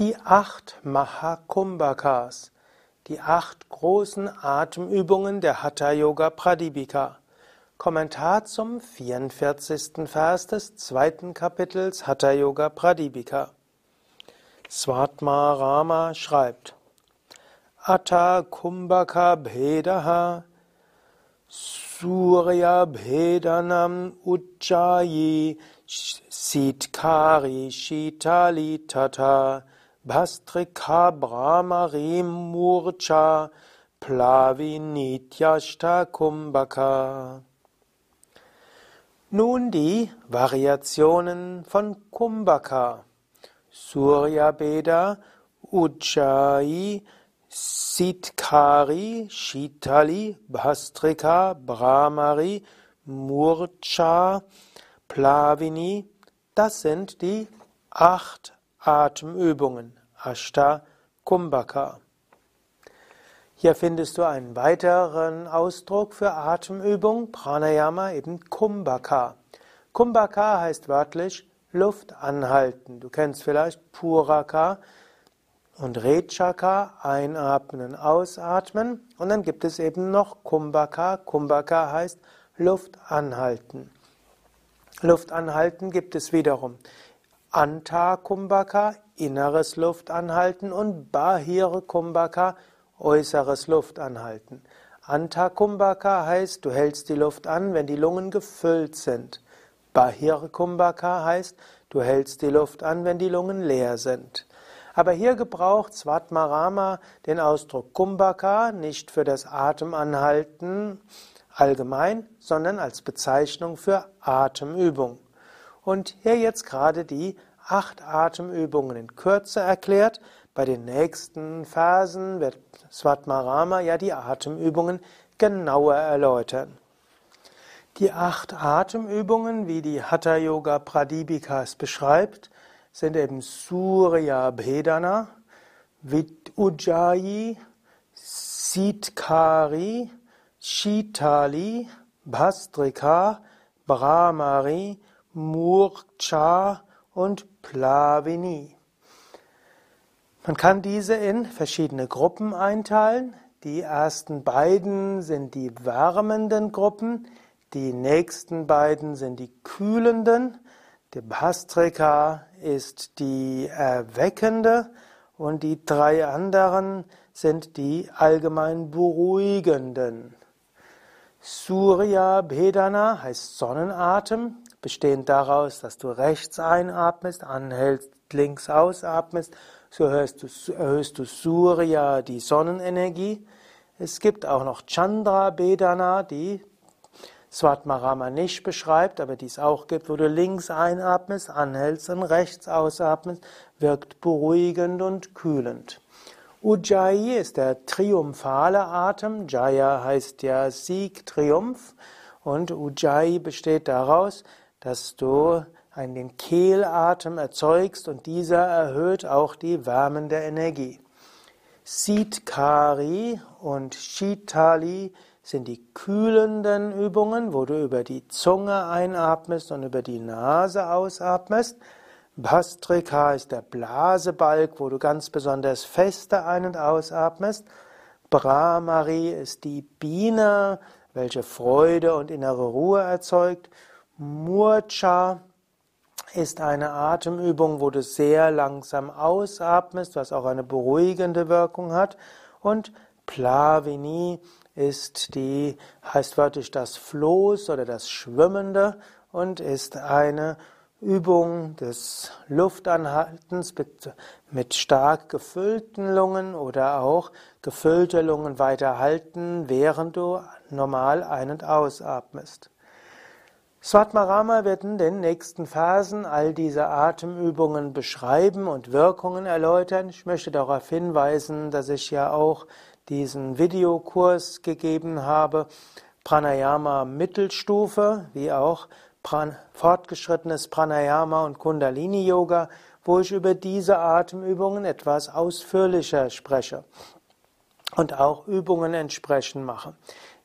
Die acht Mahakumbhakas, die acht großen Atemübungen der Hatha Yoga Pradipika. Kommentar zum 44. Vers des zweiten Kapitels Hatha Yoga Pradipika. Svatma Rama schreibt: Atta Kumbhaka Bhedaha Surya Bhedanam Ujjayi Sitkari Shitali Tata Bhastrika Brahmarim Murcha Plavinityashta Kumbhaka. Nun die Variationen von Kumbhaka. Surya Beda, Ujjayi, Sitkari, Shitali, Bhastrika, Brahmari, Murcha, Plavini, das sind die acht Atemübungen, Ashta Kumbhaka. Hier findest du einen weiteren Ausdruck für Atemübung, Pranayama, eben Kumbhaka. Kumbhaka heißt wörtlich Luft anhalten. Du kennst vielleicht Puraka und Rechaka, einatmen, ausatmen. Und dann gibt es eben noch Kumbhaka. Kumbhaka heißt Luft anhalten. Luft anhalten gibt es wiederum Anta Kumbhaka, inneres Luftanhalten und Bahire Kumbhaka, äußeres Luftanhalten. Anta Kumbhaka heißt, du hältst die Luft an, wenn die Lungen gefüllt sind. Bahire Kumbhaka heißt, du hältst die Luft an, wenn die Lungen leer sind. Aber hier gebraucht Svatmarama den Ausdruck Kumbhaka nicht für das Atemanhalten allgemein, sondern als Bezeichnung für Atemübung. Und hier jetzt gerade die acht Atemübungen in Kürze erklärt. Bei den nächsten Versen wird Svatmarama ja die Atemübungen genauer erläutern. Die acht Atemübungen, wie die Hatha Yoga Pradipika es beschreibt, sind eben Surya Bhedana, Ujjayi, Sitkari, Shitali, Bhastrika, Brahmari, Murcha und Plavini. Man kann diese in verschiedene Gruppen einteilen. Die ersten beiden sind die wärmenden Gruppen, die nächsten beiden sind die kühlenden. Die Bhastrika ist die erweckende und die drei anderen sind die allgemein beruhigenden. Surya Bhedana heißt Sonnenatem, bestehend daraus, dass du rechts einatmest, anhältst, links ausatmest, so erhöhst du, erhöhst du Surya, die Sonnenenergie. Es gibt auch noch Chandra Bedana, die Svatmarama nicht beschreibt, aber die es auch gibt, wo du links einatmest, anhältst und rechts ausatmest, wirkt beruhigend und kühlend. Ujjayi ist der triumphale Atem. Jaya heißt ja Sieg, Triumph. Und Ujjayi besteht daraus, dass du einen Kehlatem erzeugst und dieser erhöht auch die wärmende Energie. Sitkari und Shitali sind die kühlenden Übungen, wo du über die Zunge einatmest und über die Nase ausatmest. Bhastrika ist der Blasebalg, wo du ganz besonders feste ein- und ausatmest. Brahmari ist die Biene, welche Freude und innere Ruhe erzeugt. Murcha ist eine Atemübung, wo du sehr langsam ausatmest, was auch eine beruhigende Wirkung hat. Und Plavini ist die, heißt wörtlich das Floß oder das Schwimmende und ist eine Übung des Luftanhaltens mit, mit stark gefüllten Lungen oder auch gefüllte Lungen weiter halten, während du normal ein- und ausatmest. Svatmarama wird in den nächsten Phasen all diese Atemübungen beschreiben und Wirkungen erläutern. Ich möchte darauf hinweisen, dass ich ja auch diesen Videokurs gegeben habe, Pranayama Mittelstufe, wie auch Pran fortgeschrittenes Pranayama und Kundalini Yoga, wo ich über diese Atemübungen etwas ausführlicher spreche und auch Übungen entsprechend mache.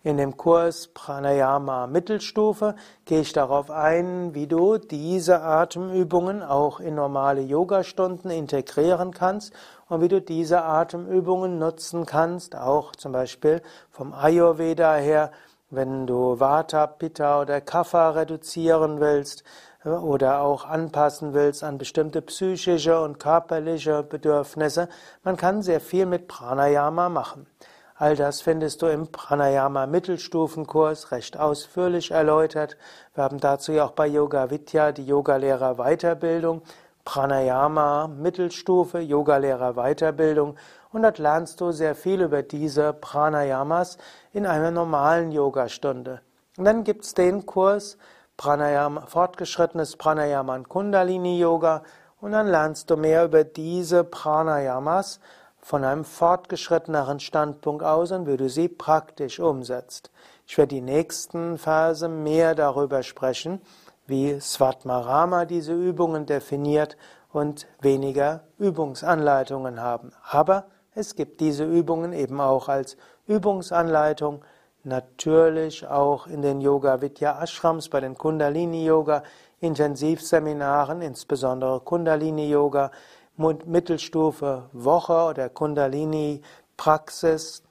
In dem Kurs Pranayama Mittelstufe gehe ich darauf ein, wie du diese Atemübungen auch in normale Yogastunden integrieren kannst und wie du diese Atemübungen nutzen kannst, auch zum Beispiel vom Ayurveda her, wenn du Vata, Pitta oder Kapha reduzieren willst oder auch anpassen willst an bestimmte psychische und körperliche Bedürfnisse. Man kann sehr viel mit Pranayama machen. All das findest du im Pranayama Mittelstufenkurs recht ausführlich erläutert. Wir haben dazu ja auch bei Yoga Vidya die Yogalehrer Weiterbildung, Pranayama Mittelstufe, Yogalehrer Weiterbildung und dort lernst du sehr viel über diese Pranayamas in einer normalen Yogastunde. Und dann gibt's den Kurs Pranayama, fortgeschrittenes Pranayama und Kundalini Yoga und dann lernst du mehr über diese Pranayamas von einem fortgeschritteneren Standpunkt aus und wie du sie praktisch umsetzt. Ich werde die nächsten Verse mehr darüber sprechen, wie Svatmarama diese Übungen definiert und weniger Übungsanleitungen haben. Aber es gibt diese Übungen eben auch als Übungsanleitung, natürlich auch in den Yoga Vidya Ashrams, bei den Kundalini Yoga Intensivseminaren, insbesondere Kundalini Yoga, Mittelstufe Woche oder Kundalini Praxis.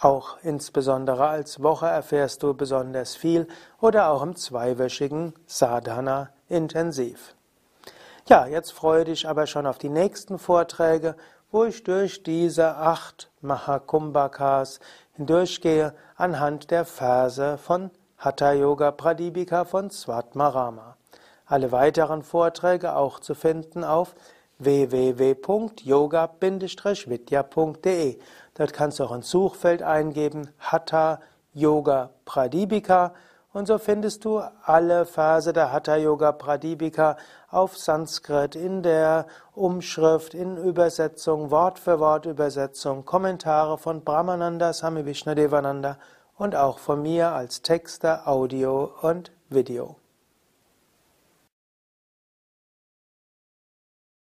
Auch insbesondere als Woche erfährst du besonders viel oder auch im zweiwöchigen Sadhana intensiv. Ja, jetzt freue dich aber schon auf die nächsten Vorträge, wo ich durch diese acht Mahakumbhakas hindurchgehe anhand der Verse von Hatha Yoga Pradipika von Svatmarama. Alle weiteren Vorträge auch zu finden auf www.yoga-vidya.de. Dort kannst du auch ein Suchfeld eingeben, Hatha Yoga Pradipika und so findest du alle Verse der Hatha Yoga Pradipika auf Sanskrit in der Umschrift, in Übersetzung, Wort für Wort Übersetzung, Kommentare von Brahmananda, Swami Vishnadevananda und auch von mir als Texter, Audio und Video.